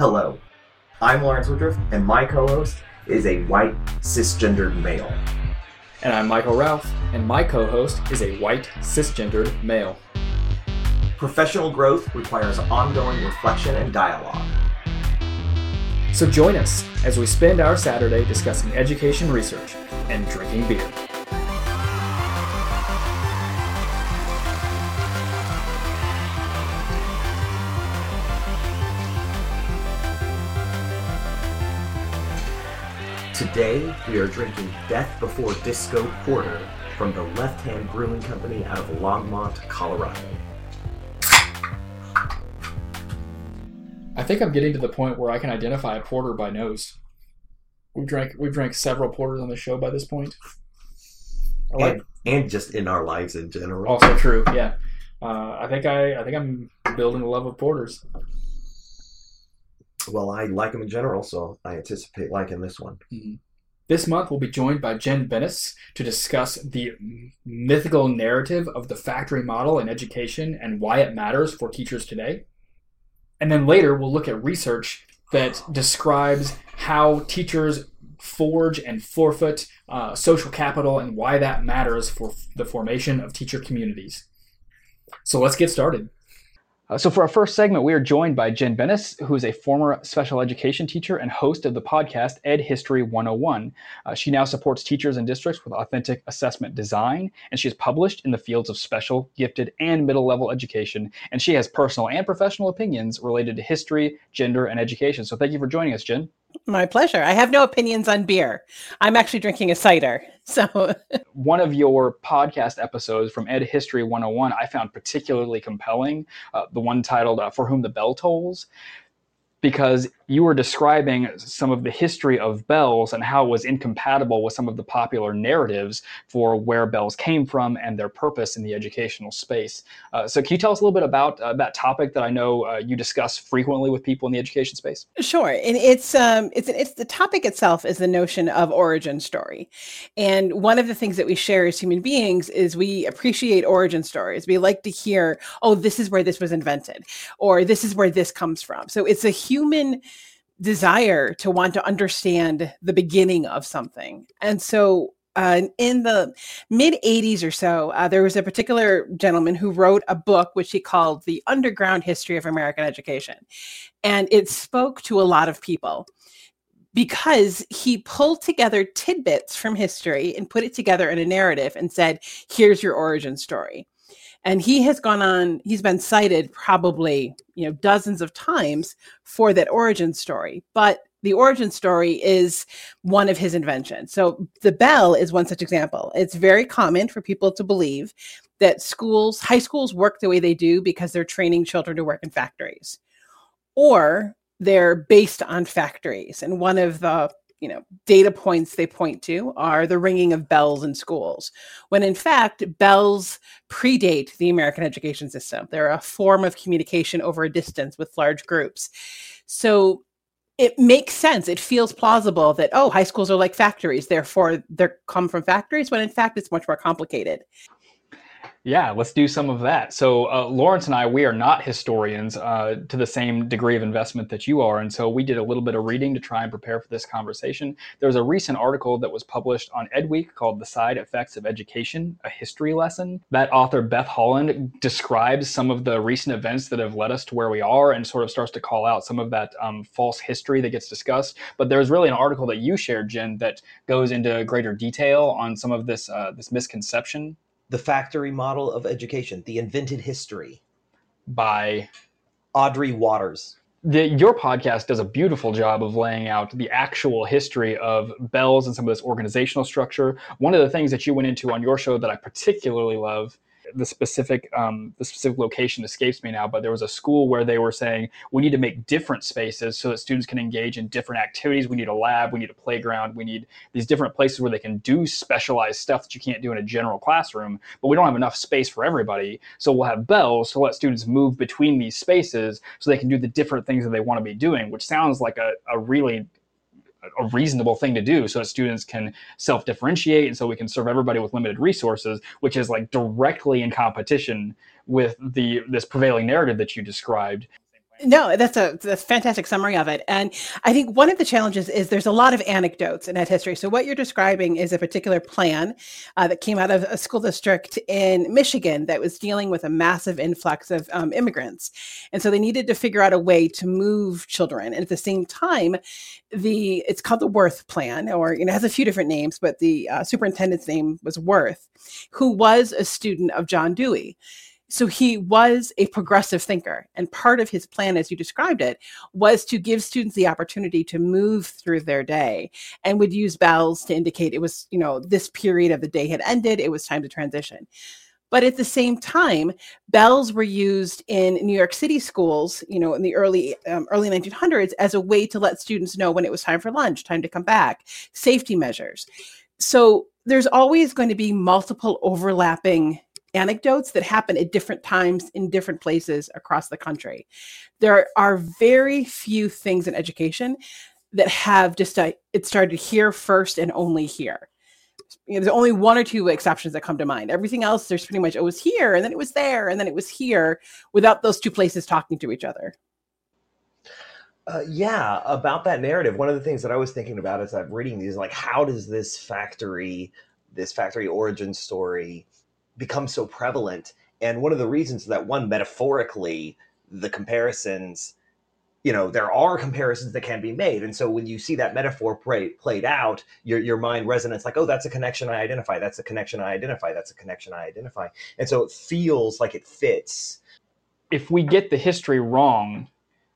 Hello, I'm Lawrence Woodruff, and my co host is a white cisgendered male. And I'm Michael Ralph, and my co host is a white cisgendered male. Professional growth requires ongoing reflection and dialogue. So join us as we spend our Saturday discussing education research and drinking beer. Today, we are drinking Death Before Disco Porter from the Left Hand Brewing Company out of Longmont, Colorado. I think I'm getting to the point where I can identify a porter by nose. We've drank we've drank several porters on the show by this point. Like and, and just in our lives in general. Also true, yeah. Uh, I think I I think I'm building a love of porters. Well, I like them in general, so I anticipate liking this one. Mm-hmm. This month, we'll be joined by Jen Binis to discuss the mythical narrative of the factory model in education and why it matters for teachers today. And then later, we'll look at research that describes how teachers forge and forfeit uh, social capital and why that matters for the formation of teacher communities. So let's get started. Uh, so, for our first segment, we are joined by Jen Binis, who is a former special education teacher and host of the podcast Ed History 101. Uh, she now supports teachers and districts with authentic assessment design, and she is published in the fields of special, gifted, and middle level education. And she has personal and professional opinions related to history, gender, and education. So, thank you for joining us, Jen. My pleasure. I have no opinions on beer. I'm actually drinking a cider. So, one of your podcast episodes from Ed History 101 I found particularly compelling, uh, the one titled uh, For Whom the Bell Tolls, because you were describing some of the history of bells and how it was incompatible with some of the popular narratives for where bells came from and their purpose in the educational space. Uh, so, can you tell us a little bit about uh, that topic that I know uh, you discuss frequently with people in the education space? Sure, and it's um, it's it's the topic itself is the notion of origin story, and one of the things that we share as human beings is we appreciate origin stories. We like to hear, oh, this is where this was invented, or this is where this comes from. So it's a human desire to want to understand the beginning of something. And so uh, in the mid 80s or so, uh, there was a particular gentleman who wrote a book which he called The Underground History of American Education. And it spoke to a lot of people because he pulled together tidbits from history and put it together in a narrative and said, here's your origin story and he has gone on he's been cited probably you know dozens of times for that origin story. But the origin story is one of his inventions. So the bell is one such example. It's very common for people to believe that schools high schools work the way they do because they're training children to work in factories. Or they're based on factories. And one of the you know data points they point to are the ringing of bells in schools when in fact bells predate the american education system. They're a form of communication over a distance with large groups. So it makes sense. It feels plausible that oh high schools are like factories therefore they come from factories when in fact it's much more complicated yeah, let's do some of that. So, uh, Lawrence and I, we are not historians uh, to the same degree of investment that you are. And so, we did a little bit of reading to try and prepare for this conversation. There's a recent article that was published on EdWeek called The Side Effects of Education, a History Lesson. That author, Beth Holland, describes some of the recent events that have led us to where we are and sort of starts to call out some of that um, false history that gets discussed. But there's really an article that you shared, Jen, that goes into greater detail on some of this, uh, this misconception the Factory Model of Education, The Invented History by Audrey Watters. The, your podcast does a beautiful job of laying out the actual history of bells and some of this organizational structure. One of the things that you went into on your show that I particularly love the specific um, the specific location escapes me now, but there was a school where they were saying we need to make different spaces so that students can engage in different activities. We need a lab, we need a playground, we need these different places where they can do specialized stuff that you can't do in a general classroom. But we don't have enough space for everybody, so we'll have bells to let students move between these spaces so they can do the different things that they want to be doing. Which sounds like a, a really a reasonable thing to do so that students can self-differentiate and so we can serve everybody with limited resources which is like directly in competition with the this prevailing narrative that you described No, that's a, that's a fantastic summary of it. And I think one of the challenges is there's a lot of anecdotes in ed history. So what you're describing is a particular plan uh, that came out of a school district in Michigan that was dealing with a massive influx of um, immigrants, and so they needed to figure out a way to move children. And at the same time, the it's called the Wirt Plan, or you know, has a few different names, but the uh, superintendent's name was Wirt, who was a student of John Dewey so he was a progressive thinker and part of his plan as you described it was to give students the opportunity to move through their day and would use bells to indicate it was you know this period of the day had ended it was time to transition. But at the same time bells were used in new york city schools you know in the early um, early 1900s as a way to let students know when it was time for lunch time to come back safety measures. So there's always going to be multiple overlapping anecdotes that happen at different times in different places across the country. There are very few things in education that have just a, it started here first and only here. You know, there's only one or two exceptions that come to mind. Everything else, there's pretty much it was here and then it was there and then it was here without those two places talking to each other. Uh, yeah, about that narrative. One of the things that I was thinking about as I'm reading these, like, how does this factory, this factory origin story, become so prevalent. And one of the reasons that one metaphorically, the comparisons, you know, there are comparisons that can be made. And so when you see that metaphor play, played out, your, your mind resonates like, oh, that's a connection I identify. That's a connection I identify. That's a connection I identify. And so it feels like it fits. If we get the history wrong,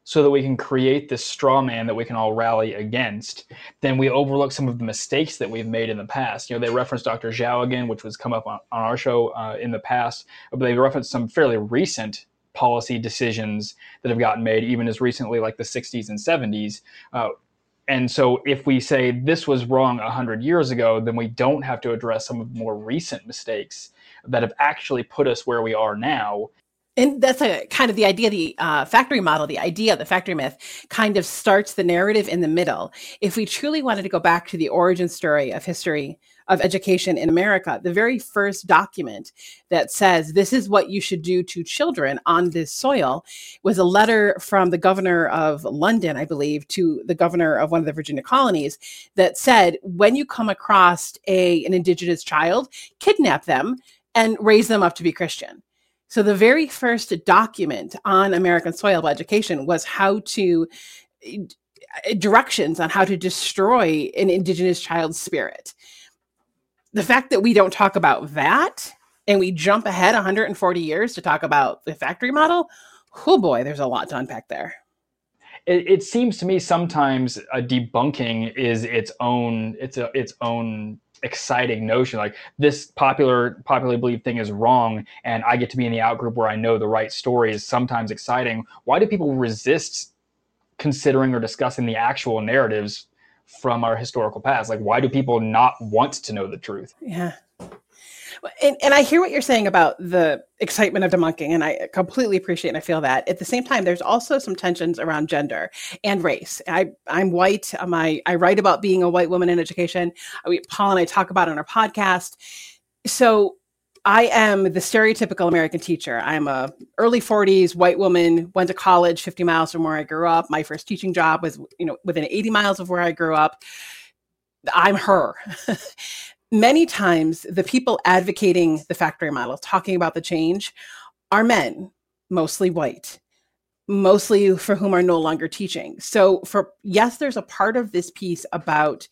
so that we can create this straw man that we can all rally against, then we overlook some of the mistakes that we've made in the past. You know, they referenced Dr. Zhao again, which was come up on, on our show uh, in the past, but they referenced some fairly recent policy decisions that have gotten made, even as recently like the 60s and 70s. Uh, and so if we say this was wrong 100 years ago, then we don't have to address some of the more recent mistakes that have actually put us where we are now and that's a kind of the idea the uh, factory model the idea the factory myth kind of starts the narrative in the middle. If we truly wanted to go back to the origin story of history of education in america the very first document that says this is what you should do to children on this soil was a letter from the governor of london i believe to the governor of one of the virginia colonies that said when you come across a, an indigenous child kidnap them and raise them up to be christian so the very first document on American soil education was how to eh, directions on how to destroy an indigenous child's spirit. The fact that we don't talk about that and we jump ahead 140 years to talk about the factory model, oh boy, there's a lot to unpack there. It, it seems to me sometimes a debunking is its own it's a, its own exciting notion like this popular popularly believed thing is wrong and i get to be in the out group where i know the right story is sometimes exciting. Why do people resist considering or discussing the actual narratives from our historical past? Like why do people not want to know the truth? Yeah and, and I hear what you're saying about the excitement of debunking, and I completely appreciate and I feel that. At the same time, there's also some tensions around gender and race. I, I'm white. Um, I, write about being a white woman in education. Paul and I talk about it on our podcast. So I am the stereotypical American teacher. I'm a early 40s white woman, went to college 50 miles from where I grew up. My first teaching job was, you know, within 80 miles of where I grew up. I'm her. many times the people advocating the factory model, talking about the change, are men, mostly white, mostly for whom are no longer teaching. So, for yes, there's a part of this piece about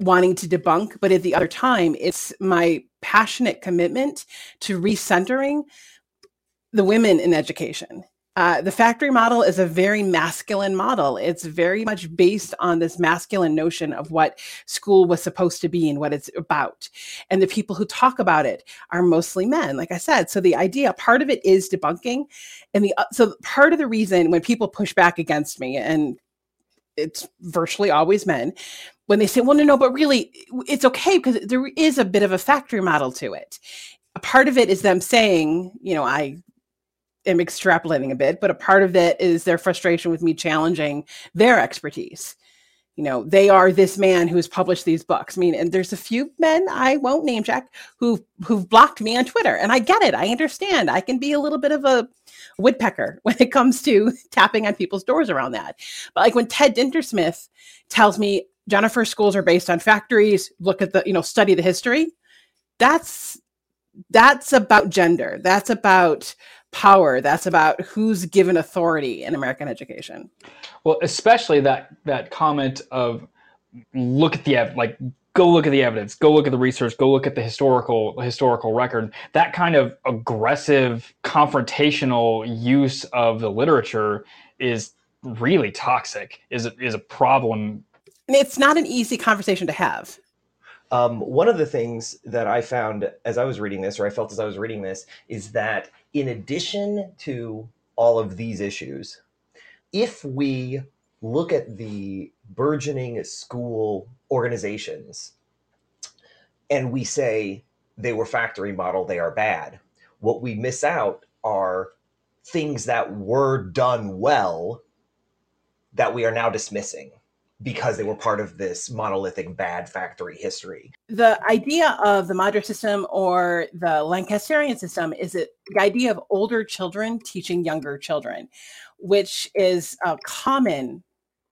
wanting to debunk, but at the other time, it's my passionate commitment to recentering the women in education uh, the factory model is a very masculine model. It's very much based on this masculine notion of what school was supposed to be and what it's about. And the people who talk about it are mostly men, like I said. So the idea, part of it is debunking. And the, uh, so part of the reason when people push back against me, and it's virtually always men, when they say, well, no, no, but really, it's okay because there is a bit of a factory model to it. A part of it is them saying, you know, I am extrapolating a bit, but a part of it is their frustration with me challenging their expertise. you know they are this man who's published these books. I mean and there's a few men i won't name check who who've blocked me on twitter and i get it. I understand. I can be a little bit of a woodpecker when it comes to tapping on people's doors around that. But like when ted dintersmith tells me jennifer schools are based on factories look at the you know study the history that's that's about gender. That's about power. That's about who's given authority in american education. Well especially that that comment of look at the like go look at the evidence go look at the research go look at the historical historical record. That kind of aggressive confrontational use of the literature is really toxic is is a problem. And it's not an easy conversation to have um, one of the things that I found as I was reading this, or I felt as I was reading this, is that in addition to all of these issues, if we look at the burgeoning school organizations and we say they were factory model, they are bad, what we miss out are things that were done well that we are now dismissing because they were part of this monolithic bad factory history. The idea of the Madras system or the Lancasterian system is it the idea of older children teaching younger children, which is a common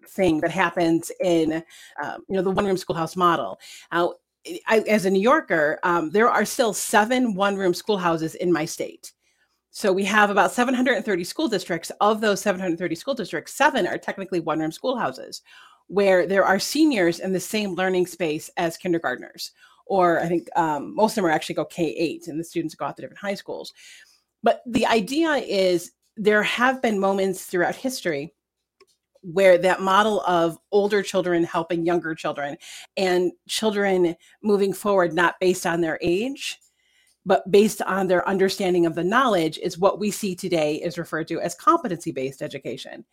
thing that happens in um, you know the one room schoolhouse model. Now, I, as a New Yorker, um, there are still seven one room schoolhouses in my state. So we have about 730 school districts. Of those 730 school districts, seven are technically one room schoolhouses where there are seniors in the same learning space as kindergartners. Or I think um, most of them are actually go K 8 and the students go out to different high schools. But the idea is there have been moments throughout history where that model of older children helping younger children and children moving forward not based on their age but based on their understanding of the knowledge is what we see today is referred to as competency based education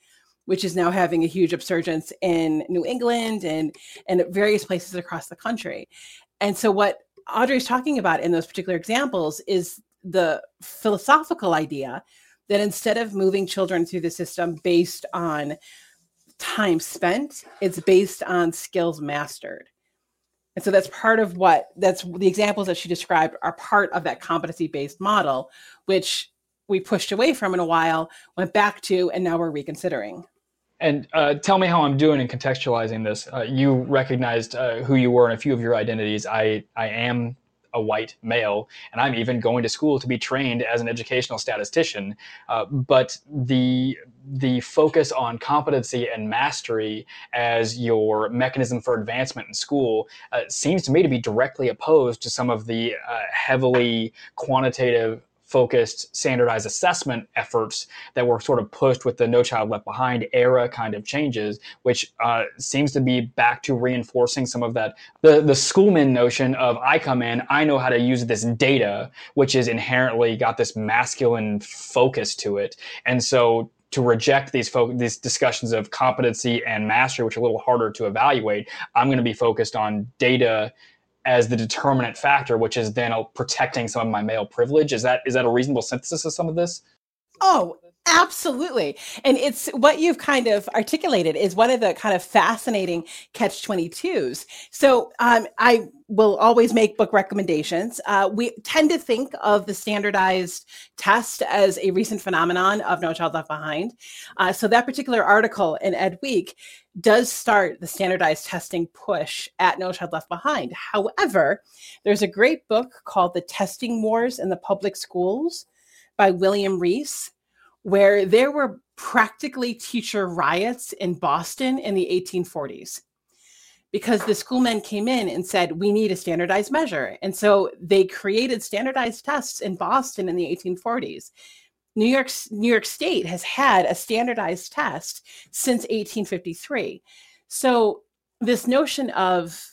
which is now having a huge upsurgence in New England and and various places across the country. And so what Audrey is talking about in those particular examples is the philosophical idea that instead of moving children through the system based on time spent, it's based on skills mastered. And so that's part of what that's the examples that she described are part of that competency based model, which we pushed away from in a while, went back to, and now we're reconsidering. And uh, tell me how I'm doing in contextualizing this. Uh, you recognized uh, who you were in a few of your identities. I, I am a white male, and I'm even going to school to be trained as an educational statistician. Uh, but the the focus on competency and mastery as your mechanism for advancement in school uh, seems to me to be directly opposed to some of the uh, heavily quantitative focused standardized assessment efforts that were sort of pushed with the No Child Left Behind era kind of changes, which uh, seems to be back to reinforcing some of that the the schoolman notion of I come in, I know how to use this data, which is inherently got this masculine focus to it, and so to reject these fo- these discussions of competency and mastery, which are a little harder to evaluate. I'm going to be focused on data as the determinant factor, which is then protecting some of my male privilege. Is that is that a reasonable synthesis of some of this? Oh, Absolutely. And it's what you've kind of articulated is one of the kind of fascinating catch 22s. So um, I will always make book recommendations. Uh, we tend to think of the standardized test as a recent phenomenon of No Child Left Behind. Uh, so that particular article in Ed Week does start the standardized testing push at No Child Left Behind. However, there's a great book called The Testing Wars in the Public Schools by William Reese where there were practically teacher riots in Boston in the 1840s because the schoolmen came in and said, we need a standardized measure. And so they created standardized tests in Boston in the 1840s. New York, New York State has had a standardized test since 1853. So this notion of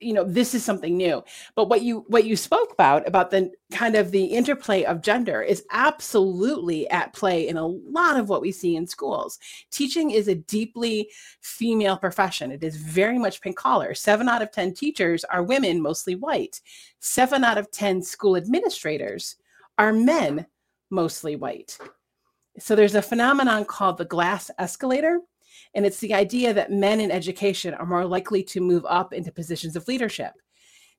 you know this is something new. But what you what you spoke about about the kind of the interplay of gender is absolutely at play in a lot of what we see in schools. Teaching is a deeply female profession. It is very much pink collar. 7 out of 10 teachers are women mostly white. 7 out of 10 school administrators are men mostly white. So there's a phenomenon called the glass escalator And it's the idea that men in education are more likely to move up into positions of leadership.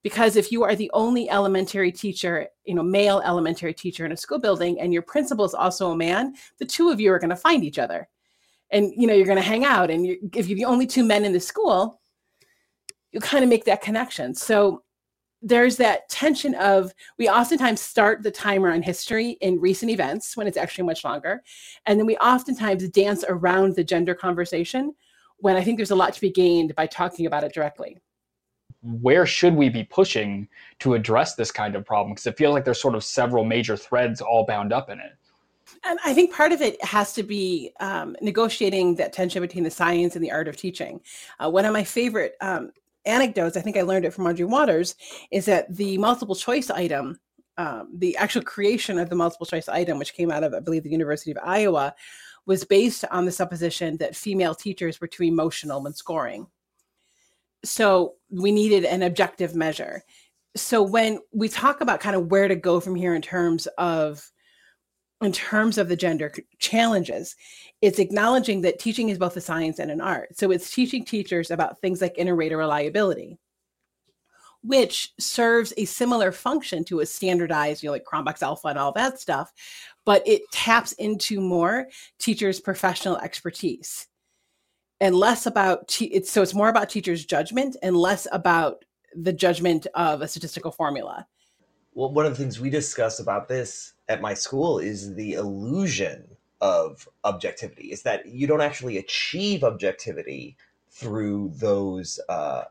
Because if you are the only elementary teacher, you know, male elementary teacher in a school building, and your principal is also a man, the two of you are going to find each other. And, you know, you're going to hang out. And if you're the only two men in the school, you kind of make that connection. So there's that tension of we oftentimes start the timer on history in recent events when it's actually much longer. And then we oftentimes dance around the gender conversation when I think there's a lot to be gained by talking about it directly. Where should we be pushing to address this kind of problem? Because it feels like there's sort of several major threads all bound up in it. And I think part of it has to be um, negotiating that tension between the science and the art of teaching. Uh, one of my favorite um, anecdotes, I think I learned it from Audrey Watters, is that the multiple choice item, um, the actual creation of the multiple choice item, which came out of, I believe, the University of Iowa, was based on the supposition that female teachers were too emotional when scoring. So we needed an objective measure. So when we talk about kind of where to go from here in terms of in terms of the gender challenges, it's acknowledging that teaching is both a science and an art. So it's teaching teachers about things like inter-rater reliability, which serves a similar function to a standardized, you know, like Cronbach's Alpha and all that stuff, but it taps into more teachers' professional expertise and less about te- it's so it's more about teachers' judgment and less about the judgment of a statistical formula. Well, one of the things we discuss about this at my school is the illusion of objectivity is that you don't actually achieve objectivity through those uh,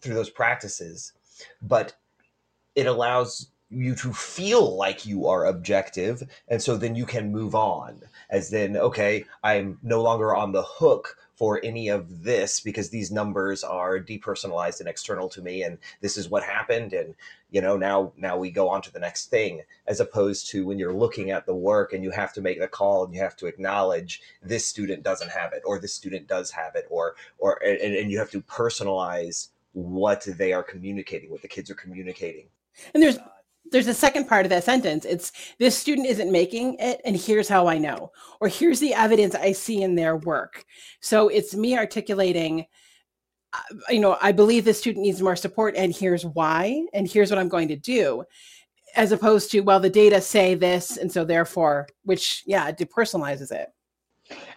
through those practices but it allows you to feel like you are objective and so then you can move on as then okay i'm no longer on the hook for any of this because these numbers are depersonalized and external to me and this is what happened and you know now now we go on to the next thing as opposed to when you're looking at the work and you have to make the call and you have to acknowledge this student doesn't have it or this student does have it or or and, and you have to personalize what they are communicating what the kids are communicating. And there's there's a second part of that sentence. It's this student isn't making it, and here's how I know, or here's the evidence I see in their work. So it's me articulating, uh, you know, I believe this student needs more support, and here's why, and here's what I'm going to do, as opposed to, well, the data say this, and so therefore, which, yeah, depersonalizes it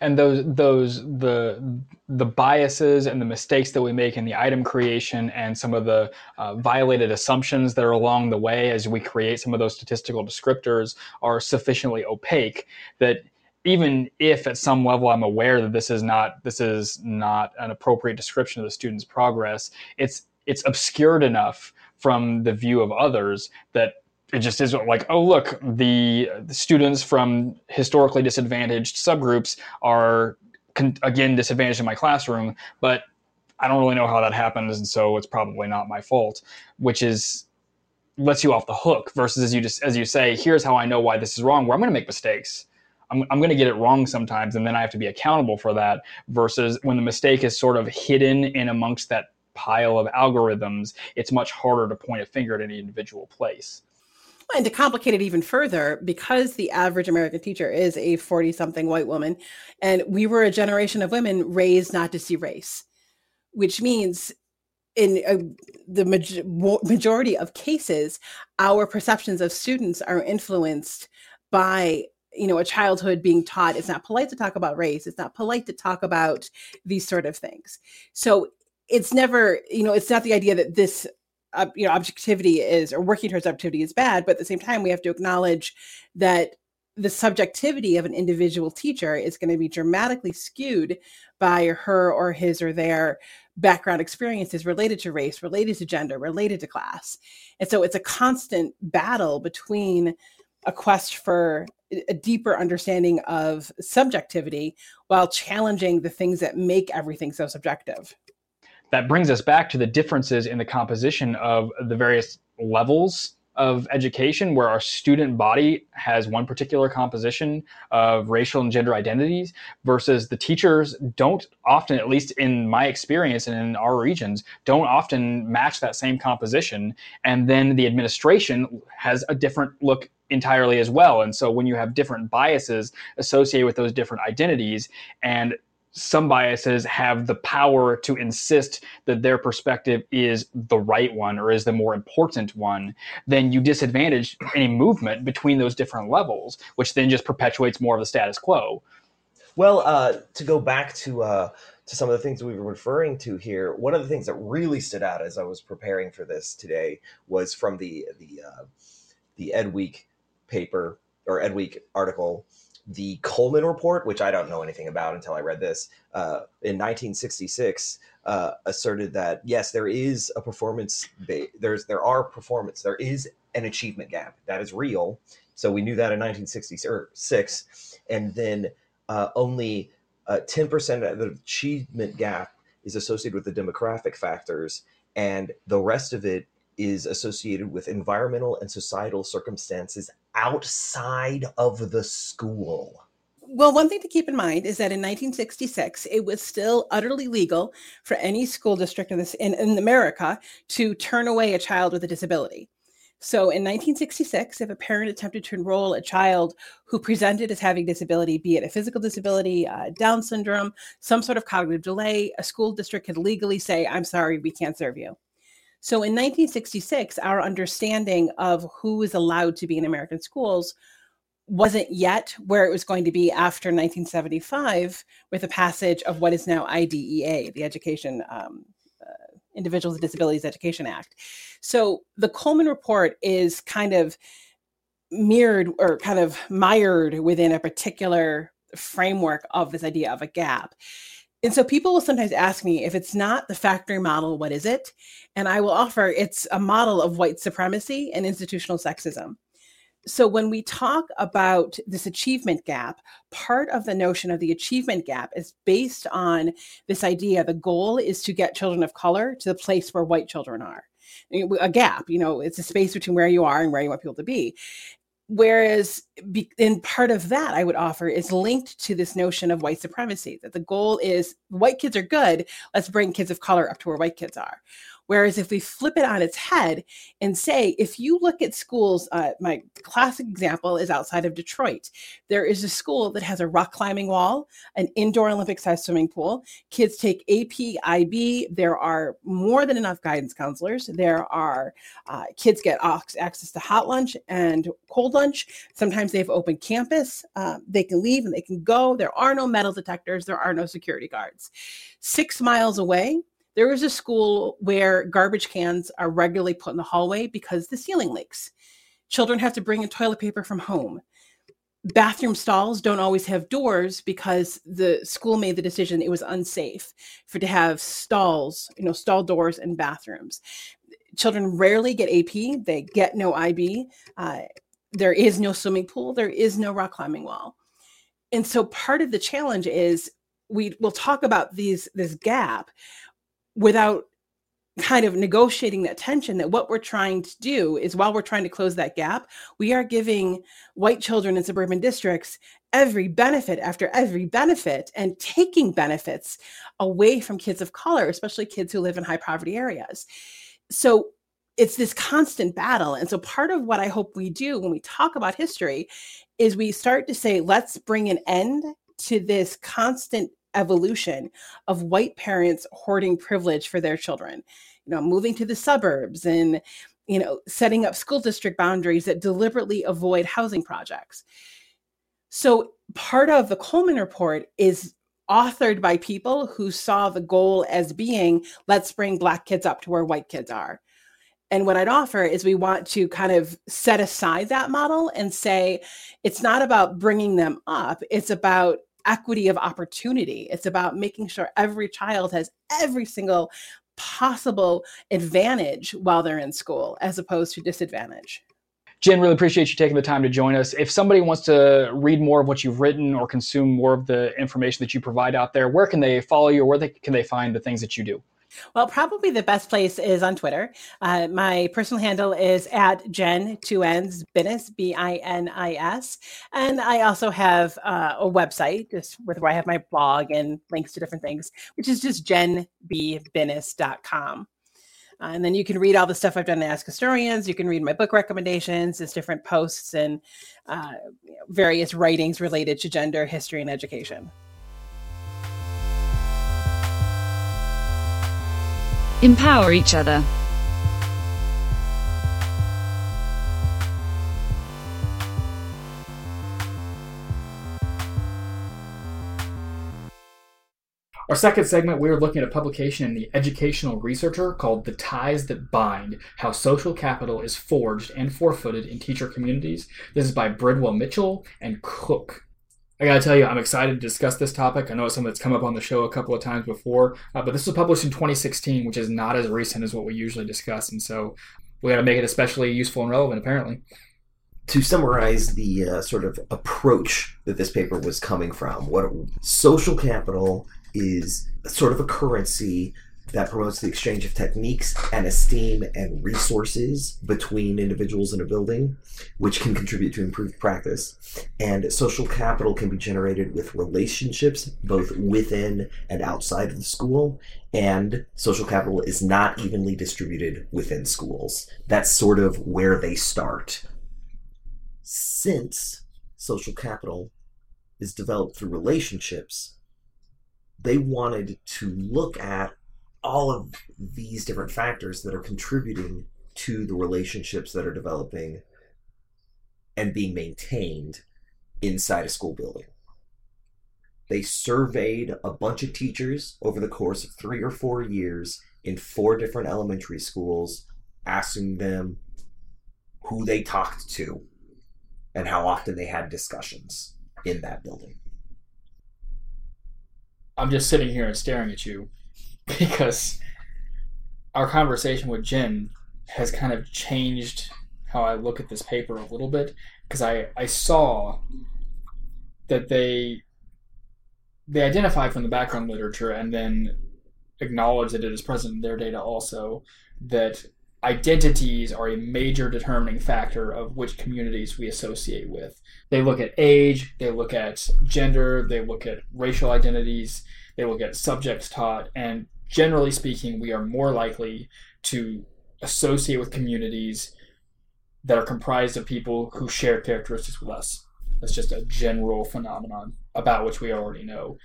and those those the the biases and the mistakes that we make in the item creation and some of the uh, violated assumptions that are along the way as we create some of those statistical descriptors are sufficiently opaque that even if at some level I'm aware that this is not this is not an appropriate description of the student's progress, it's it's obscured enough from the view of others that it just isn't like, oh, look, the, the students from historically disadvantaged subgroups are, con- again, disadvantaged in my classroom, but I don't really know how that happens, and so it's probably not my fault, which is lets you off the hook versus as you just as you say here's how i know why this is wrong where i'm going to make mistakes. I'm, I'm going to get it wrong sometimes and then i have to be accountable for that versus when the mistake is sort of hidden in amongst that pile of algorithms it's much harder to point a finger at any individual place and to complicate it even further, because the average American teacher is a 40 something white woman, and we were a generation of women raised not to see race, which means in uh, the ma- majority of cases, our perceptions of students are influenced by you know a childhood being taught it's not polite to talk about race it's not polite to talk about these sort of things. So it's never you know it's not the idea that this uh, you know objectivity is or working towards objectivity is bad but at the same time we have to acknowledge that the subjectivity of an individual teacher is going to be dramatically skewed by her or his or their background experiences related to race related to gender related to class. And so it's a constant battle between a quest for a deeper understanding of subjectivity while challenging the things that make everything so subjective that brings us back to the differences in the composition of the various levels of education where our student body has one particular composition of racial and gender identities versus the teachers don't often at least in my experience and in our regions don't often match that same composition. And then the administration has a different look entirely as well. And so when you have different biases associated with those different identities and some biases have the power to insist that their perspective is the right one or is the more important one, then you disadvantage any movement between those different levels, which then just perpetuates more of the status quo. Well, uh, to go back to uh, to some of the things we were referring to here, one of the things that really stood out as I was preparing for this today was from the the uh, the Ed Week paper or Ed Week article the Coleman Report, which I don't know anything about until I read this, uh, in 1966, uh, asserted that yes, there is a performance. Ba- there's there are performance. There is an achievement gap that is real. So we knew that in 1966, and then uh, only 10% uh, of the achievement gap is associated with the demographic factors, and the rest of it is associated with environmental and societal circumstances outside of the school. Well, one thing to keep in mind is that in 1966, it was still utterly legal for any school district in, this, in, in America to turn away a child with a disability. So in 1966, if a parent attempted to enroll a child who presented as having disability, be it a physical disability, uh, Down syndrome, some sort of cognitive delay, a school district could legally say, I'm sorry, we can't serve you. So in 1966, our understanding of who was allowed to be in American schools wasn't yet where it was going to be after 1975 with the passage of what is now IDEA, the Education um, uh, Individuals with Disabilities Education Act. So the Coleman Report is kind of mirrored or kind of mired within a particular framework of this idea of a gap. And so people will sometimes ask me if it's not the factory model, what is it? And I will offer it's a model of white supremacy and institutional sexism. So when we talk about this achievement gap, part of the notion of the achievement gap is based on this idea the goal is to get children of color to the place where white children are a gap you know it's a space between where you are and where you want people to be Whereas, in part of that, I would offer is linked to this notion of white supremacy that the goal is white kids are good, let's bring kids of color up to where white kids are. Whereas if we flip it on its head and say, if you look at schools, uh, my classic example is outside of Detroit. There is a school that has a rock climbing wall, an indoor Olympic sized swimming pool. Kids take AP, IB. There are more than enough guidance counselors. There are uh, kids get access to hot lunch and cold lunch. Sometimes they have open campus. Uh, they can leave and they can go. There are no metal detectors. There are no security guards. Six miles away, there is a school where garbage cans are regularly put in the hallway because the ceiling leaks. Children have to bring in toilet paper from home. Bathroom stalls don't always have doors because the school made the decision it was unsafe for to have stalls, you know, stall doors in bathrooms. Children rarely get AP; they get no IB. Uh, there is no swimming pool. There is no rock climbing wall. And so part of the challenge is we will talk about these this gap without kind of negotiating that tension that what we're trying to do is while we're trying to close that gap, we are giving white children in suburban districts every benefit after every benefit and taking benefits away from kids of color, especially kids who live in high poverty areas. So it's this constant battle. And so part of what I hope we do when we talk about history is we start to say, let's bring an end to this constant evolution of white parents hoarding privilege for their children you know moving to the suburbs and you know setting up school district boundaries that deliberately avoid housing projects. So part of the coleman report is authored by people who saw the goal as being let's bring black kids up to where white kids are. And what I'd offer is we want to kind of set aside that model and say it's not about bringing them up, it's about equity of opportunity. It's about making sure every child has every single possible advantage while they're in school as opposed to disadvantage. Jen, really appreciate you taking the time to join us. If somebody wants to read more of what you've written or consume more of the information that you provide out there, where can they follow you or where they, can they find the things that you do? Well, probably the best place is on Twitter. Uh, my personal handle is at Jen two N's Binis B I N I S, and I also have uh, a website just with where I have my blog and links to different things, which is just jenbbinis.com. Uh, and then you can read all the stuff I've done to Ask Historians. You can read my book recommendations, there's different posts and uh, various writings related to gender, history, and education. Empower each other. Our second segment, we are looking at a publication in the Educational Researcher called The Ties That Bind How Social Capital is Forged and Forfeited in Teacher Communities. This is by Bridwell Mitchell and Cooc. I gotta tell you, I'm excited to discuss this topic. I know it's something that's come up on the show a couple of times before, uh, but this was published in 2016, which is not as recent as what we usually discuss, and so we gotta make it especially useful and relevant, apparently. To summarize the uh, sort of approach that this paper was coming from, what social capital is sort of a currency that promotes the exchange of techniques and esteem and resources between individuals in a building, which can contribute to improved practice. And social capital can be generated with relationships both within and outside of the school. And social capital is not evenly distributed within schools. That's sort of where they start. Since social capital is developed through relationships, they wanted to look at all of these different factors that are contributing to the relationships that are developing and being maintained inside a school building. They surveyed a bunch of teachers over the course of three or four years in four different elementary schools, asking them who they talked to and how often they had discussions in that building. I'm just sitting here and staring at you because our conversation with Jen has kind of changed how I look at this paper a little bit because I, I saw that they they identified from the background literature and then acknowledge that it is present in their data also that identities are a major determining factor of which communities we associate with. They look at age, they look at gender, they look at racial identities, they look at subjects taught, and generally speaking, we are more likely to associate with communities that are comprised of people who share characteristics with us. That's just a general phenomenon about which we already know.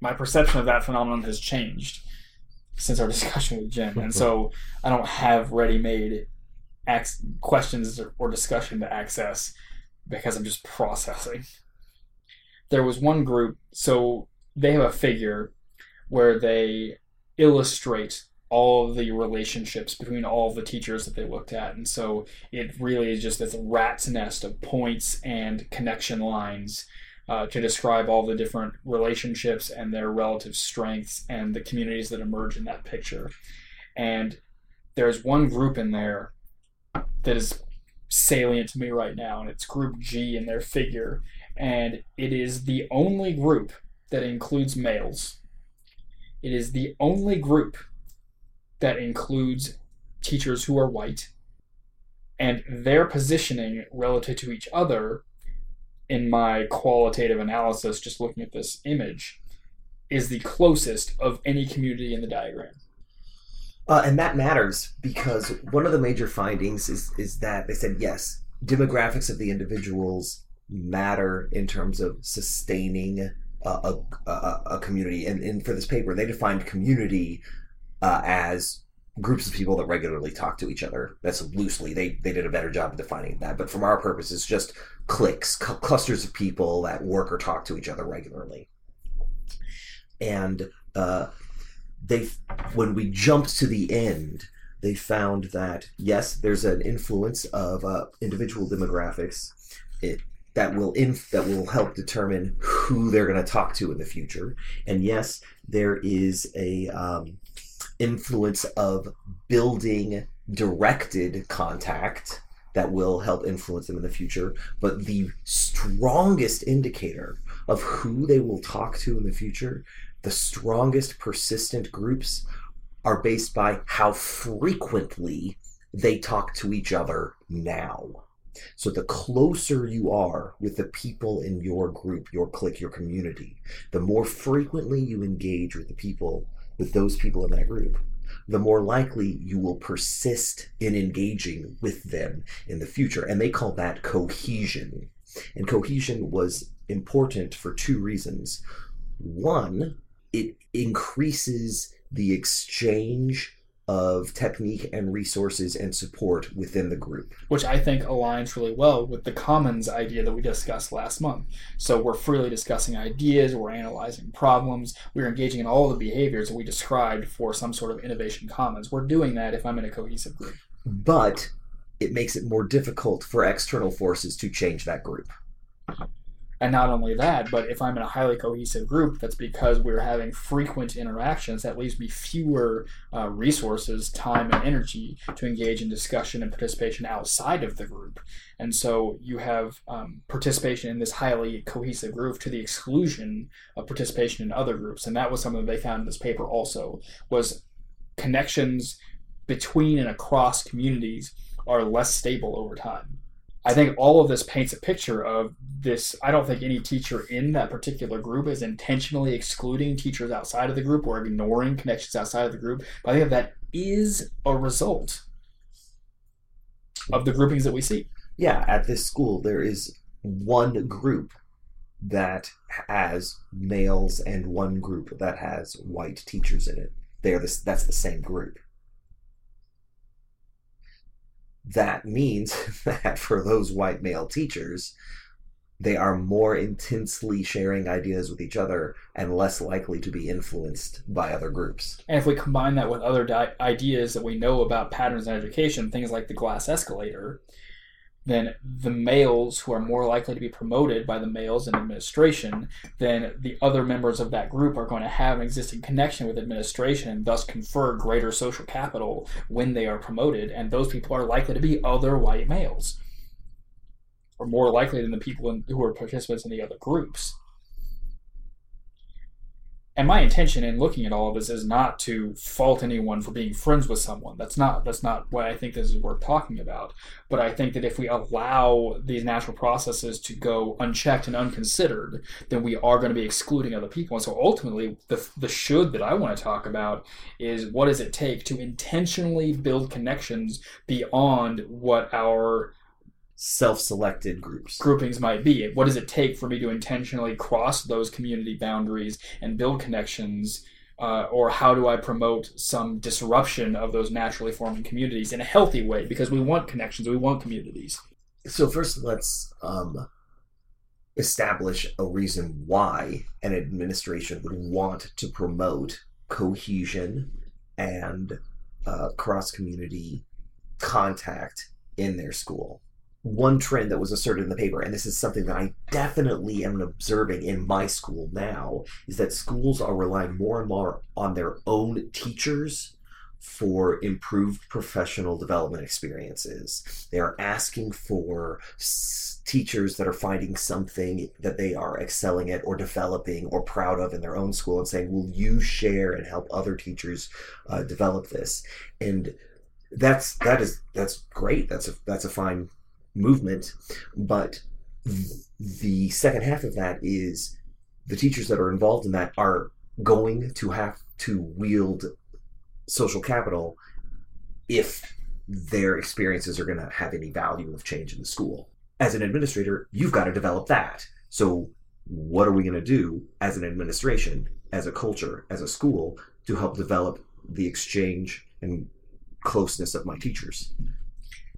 My perception of that phenomenon has changed since our discussion with Jen, and so I don't have ready-made ac- questions or discussion to access because I'm just processing. There was one group, so they have a figure where they illustrate all of the relationships between all of the teachers that they looked at. And so it really is just this rat's nest of points and connection lines uh, to describe all the different relationships and their relative strengths and the communities that emerge in that picture. And there's one group in there that is salient to me right now, and it's Group G in their figure. And it is the only group that includes males. It is the only group that includes teachers who are white. And their positioning relative to each other in my qualitative analysis, just looking at this image, is the closest of any community in the diagram. Uh, and that matters because one of the major findings is is that they said yes, demographics of the individuals matter in terms of sustaining a, a, a community. And, and for this paper, they defined community uh, as groups of people that regularly talk to each other. That's loosely. They they did a better job of defining that. But from our purposes, just cliques, cl- clusters of people that work or talk to each other regularly. And uh, they, when we jumped to the end, they found that yes, there's an influence of uh, individual demographics. It that will inf- that will help determine who they're going to talk to in the future. And yes, there is a um, influence of building directed contact that will help influence them in the future. But the strongest indicator of who they will talk to in the future, the strongest persistent groups, are based by how frequently they talk to each other now. So the closer you are with the people in your group, your clique, your community, the more frequently you engage with the people, with those people in that group, the more likely you will persist in engaging with them in the future. And they call that cohesion. And cohesion was important for two reasons. One, it increases the exchange of technique and resources and support within the group. which I think aligns really well with the commons idea that we discussed last month. So we're freely discussing ideas, we're analyzing problems, we're engaging in all the behaviors that we described for some sort of innovation commons. We're doing that if I'm in a cohesive group. But it makes it more difficult for external forces to change that group. And not only that, but if I'm in a highly cohesive group, that's because we're having frequent interactions. That leaves me fewer uh, resources, time, and energy to engage in discussion and participation outside of the group. And so you have um, participation in this highly cohesive group to the exclusion of participation in other groups. And that was something that they found in this paper also was connections between and across communities are less stable over time. I think all of this paints a picture of this. I don't think any teacher in that particular group is intentionally excluding teachers outside of the group or ignoring connections outside of the group. But I think that is a result of the groupings that we see. Yeah, at this school, there is one group that has males and one group that has white teachers in it. They are this, that's the same group. That means that for those white male teachers, they are more intensely sharing ideas with each other and less likely to be influenced by other groups. And if we combine that with other di- ideas that we know about patterns in education, things like the glass escalator, then the males who are more likely to be promoted by the males in administration, then the other members of that group are going to have an existing connection with administration and thus confer greater social capital when they are promoted. And those people are likely to be other white males, or more likely than the people in, who are participants in the other groups and my intention in looking at all of this is not to fault anyone for being friends with someone. That's not that's not what i think this is worth talking about. But i think that if we allow these natural processes to go unchecked and unconsidered then we are going to be excluding other people. And so ultimately the, the should that i want to talk about is what does it take to intentionally build connections beyond what our Self-selected groups. groupings might be. What does it take for me to intentionally cross those community boundaries and build connections? Uh, or how do I promote some disruption of those naturally forming communities in a healthy way? Because we want connections, we want communities. So first, let's um, establish a reason why an administration would want to promote cohesion and uh, cross-community contact in their school. One trend that was asserted in the paper, and this is something that I definitely am observing in my school now, is that schools are relying more and more on their own teachers for improved professional development experiences. They are asking for teachers that are finding something that they are excelling at or developing or proud of in their own school and saying, Will you share and help other teachers uh, develop this? And that's that is that's great. That's a that's a fine movement, but th- the second half of that is the teachers that are involved in that are going to have to wield social capital if their experiences are going to have any value of change in the school. As an administrator, you've got to develop that. So, what are we going to do as an administration, as a culture, as a school to help develop the exchange and closeness of my teachers?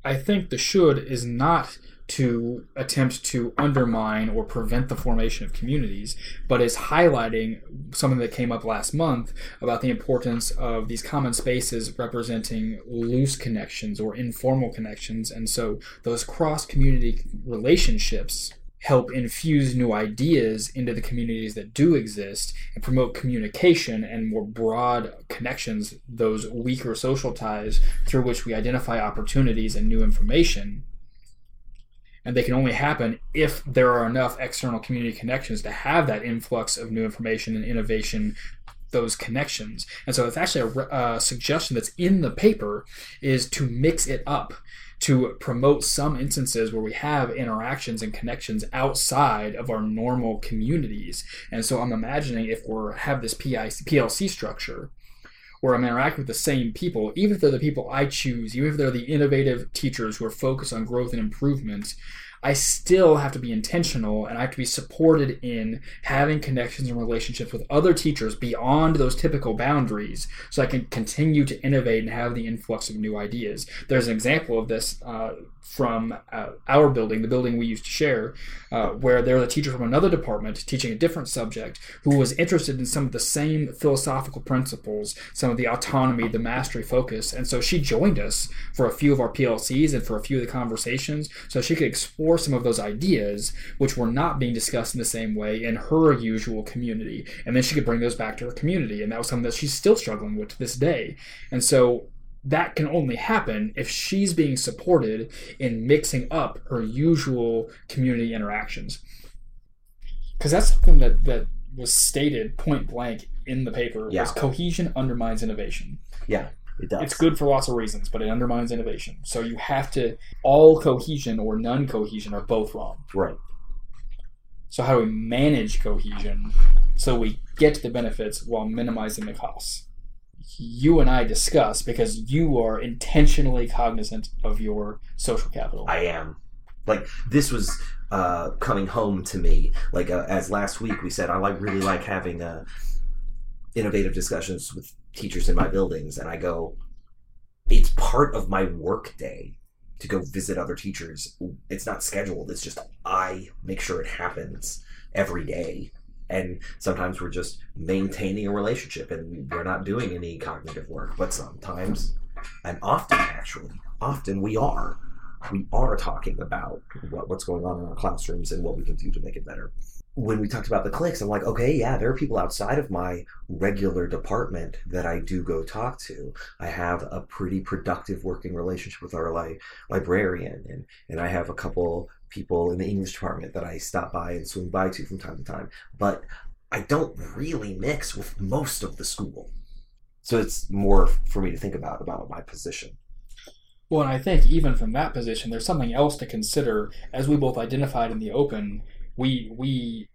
I think the should is not to attempt to undermine or prevent the formation of communities, but is highlighting something that came up last month about the importance of these common spaces representing loose connections or informal connections. And so those cross community relationships help infuse new ideas into the communities that do exist and promote communication and more broad connections, those weaker social ties through which we identify opportunities and new information. And they can only happen if there are enough external community connections to have that influx of new information and innovation those connections. And so it's actually a uh, suggestion that's in the paper is to mix it up to promote some instances where we have interactions and connections outside of our normal communities. And so I'm imagining if we have this PIC, PLC structure where I'm interacting with the same people, even if they're the people I choose, even if they're the innovative teachers who are focused on growth and improvement, I still have to be intentional and I have to be supported in having connections and relationships with other teachers beyond those typical boundaries so I can continue to innovate and have the influx of new ideas. There's an example of this uh, from uh, our building, the building we used to share, uh, where there was a teacher from another department teaching a different subject who was interested in some of the same philosophical principles, some of the autonomy, the mastery focus. And so she joined us for a few of our PLCs and for a few of the conversations so she could explore some of those ideas which were not being discussed in the same way in her usual community. And then she could bring those back to her community. And that was something that she's still struggling with to this day. And so that can only happen if she's being supported in mixing up her usual community interactions. Because that's something that, that was stated point blank in the paper Yeah. was cohesion undermines innovation. Yeah, it does. It's good for lots of reasons, but it undermines innovation. So you have to all cohesion or none cohesion are both wrong. Right. So how do we manage cohesion so we get the benefits while minimizing the costs? You and I discuss because you are intentionally cognizant of your social capital. I am. Like this was uh, coming home to me. Like uh, as last week we said, I like really like having uh, innovative discussions with teachers in my buildings, and I go, it's part of my work day to go visit other teachers. It's not scheduled. It's just I make sure it happens every day. And sometimes we're just maintaining a relationship and we're not doing any cognitive work. But sometimes, and often actually, often we are we are talking about what, what's going on in our classrooms and what we can do to make it better. When we talked about the cliques, I'm like, okay, yeah, there are people outside of my regular department that I do go talk to. I have a pretty productive working relationship with our li- librarian, and, and I have a couple people in the English department that I stop by and swing by to from time to time. But I don't really mix with most of the school. So it's more for me to think about about my position. Well, and I think even from that position, there's something else to consider. As we both identified in the open, we we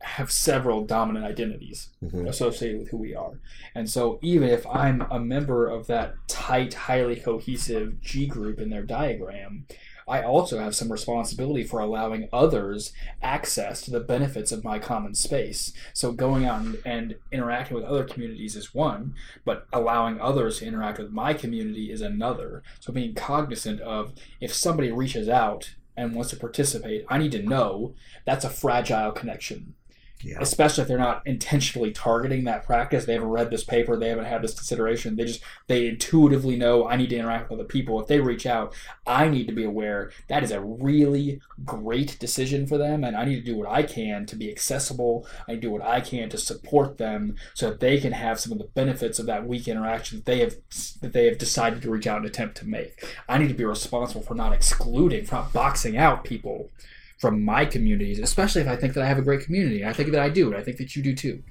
have several dominant identities Mhm. associated with who we are. And so even if I'm a member of that tight, highly cohesive G group in their diagram, I also have some responsibility for allowing others access to the benefits of my common space. So going out and, and interacting with other communities is one, but allowing others to interact with my community is another. So being cognizant of if somebody reaches out and wants to participate, I need to know that's a fragile connection Yeah. especially if they're not intentionally targeting that practice. They haven't read this paper, they haven't had this consideration. They just they intuitively know I need to interact with other people. If they reach out, I need to be aware that is a really great decision for them, and I need to do what I can to be accessible. I do what I can to support them so that they can have some of the benefits of that weak interaction that they have that they have decided to reach out and attempt to make. I need to be responsible for not excluding, for not boxing out people from my communities, especially if I think that I have a great community. I think that I do, and I think that you do too.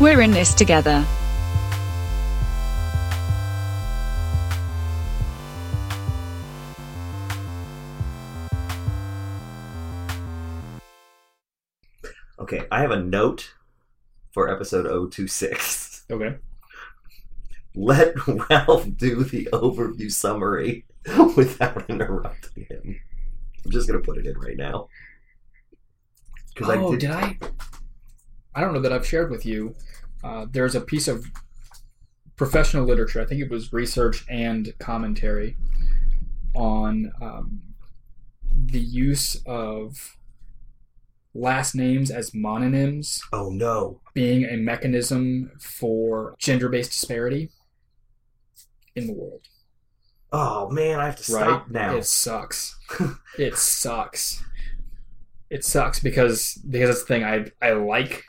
We're in this together. Okay, I have a note for episode 026. Okay. Let Ralph do the overview summary without interrupting him. I'm just gonna put it in right now. Oh, I did. did I? I don't know that I've shared with you. Uh, there's a piece of professional literature. I think it was research and commentary on um, the use of last names as mononyms Oh no! being a mechanism for gender-based disparity in the world. Oh man, I have to right? stop now. It sucks. it sucks. It sucks because because it's the thing I I like,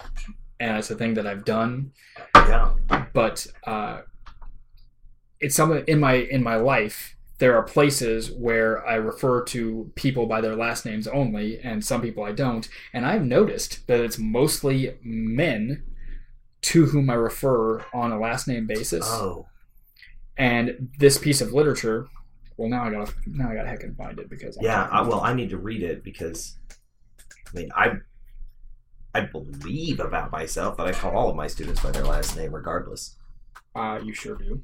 and it's the thing that I've done. Yeah. But uh, it's something in my in my life. There are places where I refer to people by their last names only, and some people I don't. And I've noticed that it's mostly men to whom I refer on a last name basis. Oh. And this piece of literature, well, now I gotta now I gotta heck and find it because I'm Yeah. I, well, I need to read it because, I mean, I I believe about myself that I call all of my students by their last name, regardless. Uh, you sure do.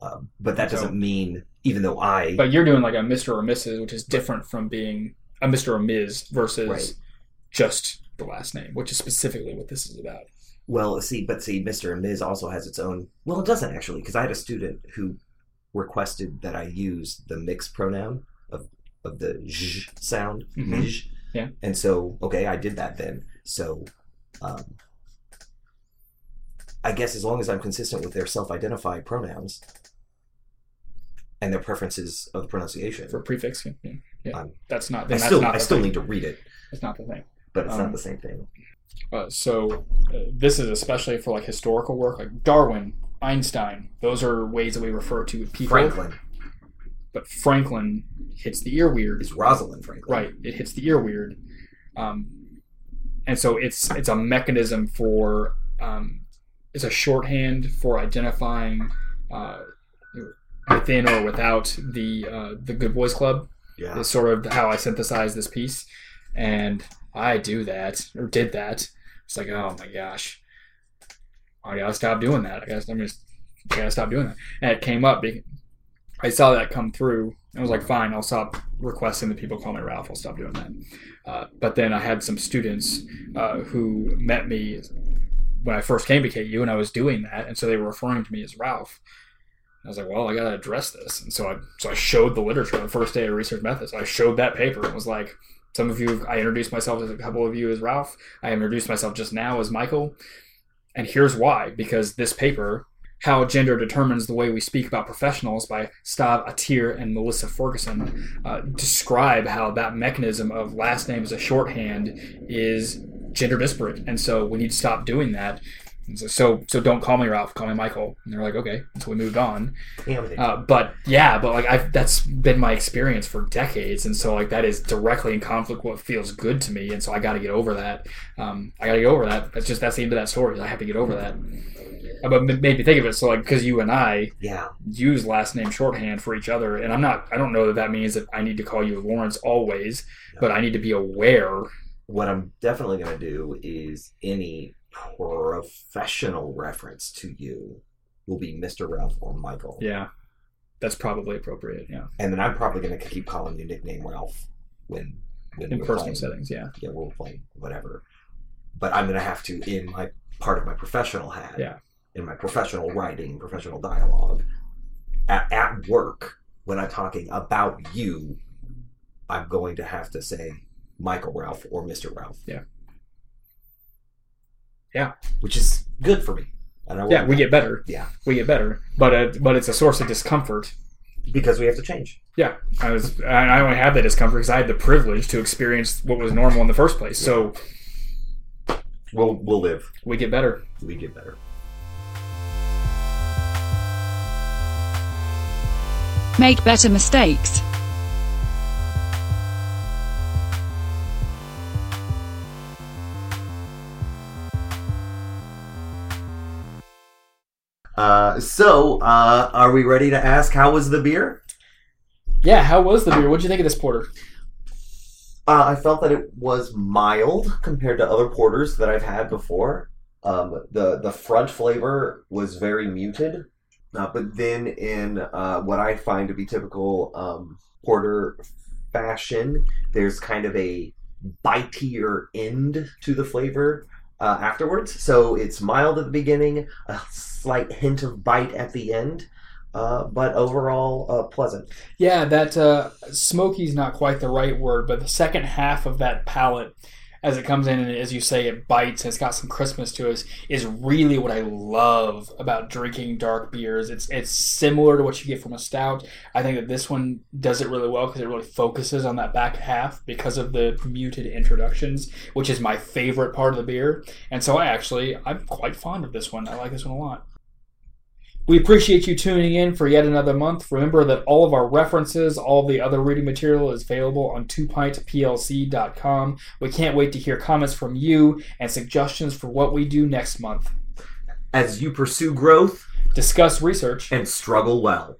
Um, but that So- doesn't mean, even though I But you're doing like a Mr. or Mrs., which is different from being a Mr. or Ms. versus Right. just the last name, which is specifically what this is about. Well, see, but see, Mr. and Ms. also has its own. Well, it doesn't actually, because I had a student who requested that I use the mixed pronoun of of the zh sound, Mhm. zh. Yeah. And so, okay, I did that then. So, um, I guess as long as I'm consistent with their self-identified pronouns and their preferences of pronunciation, For prefix, yeah, yeah. Um, that's not. I that's still not I still thing. need to read it, It's not the thing. but it's Um, not the same thing. Uh, so uh, this is especially for like historical work, like Darwin, Einstein. Those are ways that we refer to people. Franklin But Franklin hits the ear weird. is Rosalind Franklin. Right. It hits the ear weird. Um, and so it's it's a mechanism for um, it's a shorthand for identifying uh, within or without the uh, the Good Boys Club. Yeah. Is sort of how I synthesize this piece, and I do that or did that. It's like oh my gosh, I gotta stop doing that. I guess I'm just gotta stop doing that. And it came up. I saw that come through. I was like, fine, I'll stop requesting that people call me Ralph. I'll stop doing that. Uh, but then I had some students uh, who met me when I first came to KU, and I was doing that, and so they were referring to me as Ralph. I was like, well, I gotta address this, and so I so I showed the literature on the first day of research methods. I showed that paper and was like, some of you, I introduced myself as a couple of you as Ralph. I introduced myself just now as Michael, and here's why: because this paper how Gender Determines the Way We Speak About Professionals by Stav Atir and Melissa Ferguson uh, describe how that mechanism of last name as a shorthand is gender disparate. And so we need to stop doing that. So, so, so don't call me Ralph, call me Michael. And they're like, okay. So we moved on. Uh, but yeah, but like I've that's been my experience for decades, and so like that is directly in conflict with what feels good to me, and so I got to get over that. Um, I got to get over that. That's just that's the end of that story. I have to get over that. Uh, But it made me think of it. So like because you and I yeah. use last name shorthand for each other, and I'm not. I don't know that that means that I need to call you Lawrence always, but I need to be aware. what I'm definitely going to do is any professional reference to you will be Mr. Ralph or Michael. Yeah, that's probably appropriate. Yeah, And then I'm probably going to keep calling you nickname Ralph when when in personal settings. Yeah, Yeah, we're playing whatever. But I'm going to have to in my part of my professional hat. Yeah. In my professional writing, professional dialogue, at, at work when I'm talking about you, I'm going to have to say Michael Ralph or Mr. Ralph. Yeah. Yeah. Which is good for me. And I yeah, we get better. Yeah. we get better, but uh, but it's a source of discomfort. because we have to change. Yeah, I was. and I only had that discomfort because I had the privilege to experience what was normal in the first place. So We'll we'll live. we get better. We get better. Make better mistakes. Uh, so, uh, are we ready to ask how was the beer? Yeah, how was the beer? What'd you think of this porter? Uh, I felt that it was mild compared to other porters that I've had before. Um, the the front flavor was very muted, uh, but then in uh, what I find to be typical um, porter fashion, there's kind of a bitier end to the flavor uh, afterwards. So it's mild at the beginning, a slight hint of bite at the end, uh, but overall uh, pleasant. Yeah, that uh, is not quite the right word, but the second half of that palate, as it comes in and as you say, it bites it's got some crispness to it, is really what I love about drinking dark beers. It's it's similar to what you get from a stout. I think that this one does it really well because it really focuses on that back half because of the muted introductions, which is my favorite part of the beer. And so I actually I'm quite fond of this one. I like this one a lot. We appreciate you tuning in for yet another month. Remember that all of our references, all the other reading material is available on 2pintplc.com. We can't wait to hear comments from you and suggestions for what we do next month. As you pursue growth Discuss research and struggle well.